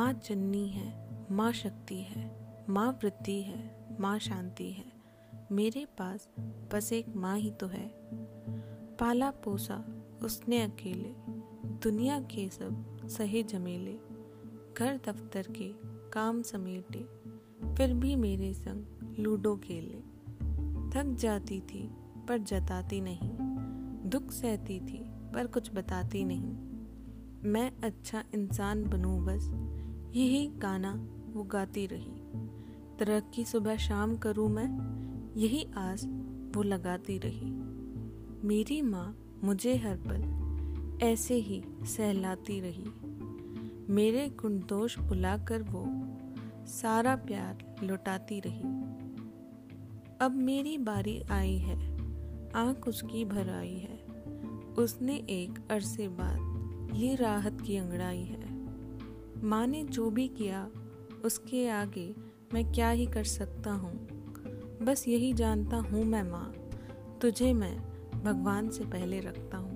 माँ चन्नी है, माँ शक्ति है, माँ वृद्धि है, माँ शांति है। मेरे पास बस एक माँ ही तो है। पाला पोसा उसने अकेले, दुनिया के सब सही जमेले घर दफ्तर के काम समेटे, फिर भी मेरे संग लूडो खेले। थक जाती थी पर जताती नहीं, दुख सहती थी पर कुछ बताती नहीं। मैं अच्छा इंसान बनूं बस यही गाना वो गाती रही। तरक्की सुबह शाम करूँ मैं, यही आस वो लगाती रही। मेरी माँ मुझे हर पल ऐसे ही सहलाती रही। मेरे गुण दोष भुलाकर वो सारा प्यार लुटाती रही। अब मेरी बारी आई है, आँख उसकी भर आई है। उसने एक अरसे बाद ये राहत की अंगड़ाई है। माँ ने जो भी किया, उसके आगे मैं क्या ही कर सकता हूँ? बस यही जानता हूँ मैं माँ, तुझे मैं भगवान से पहले रखता हूँ।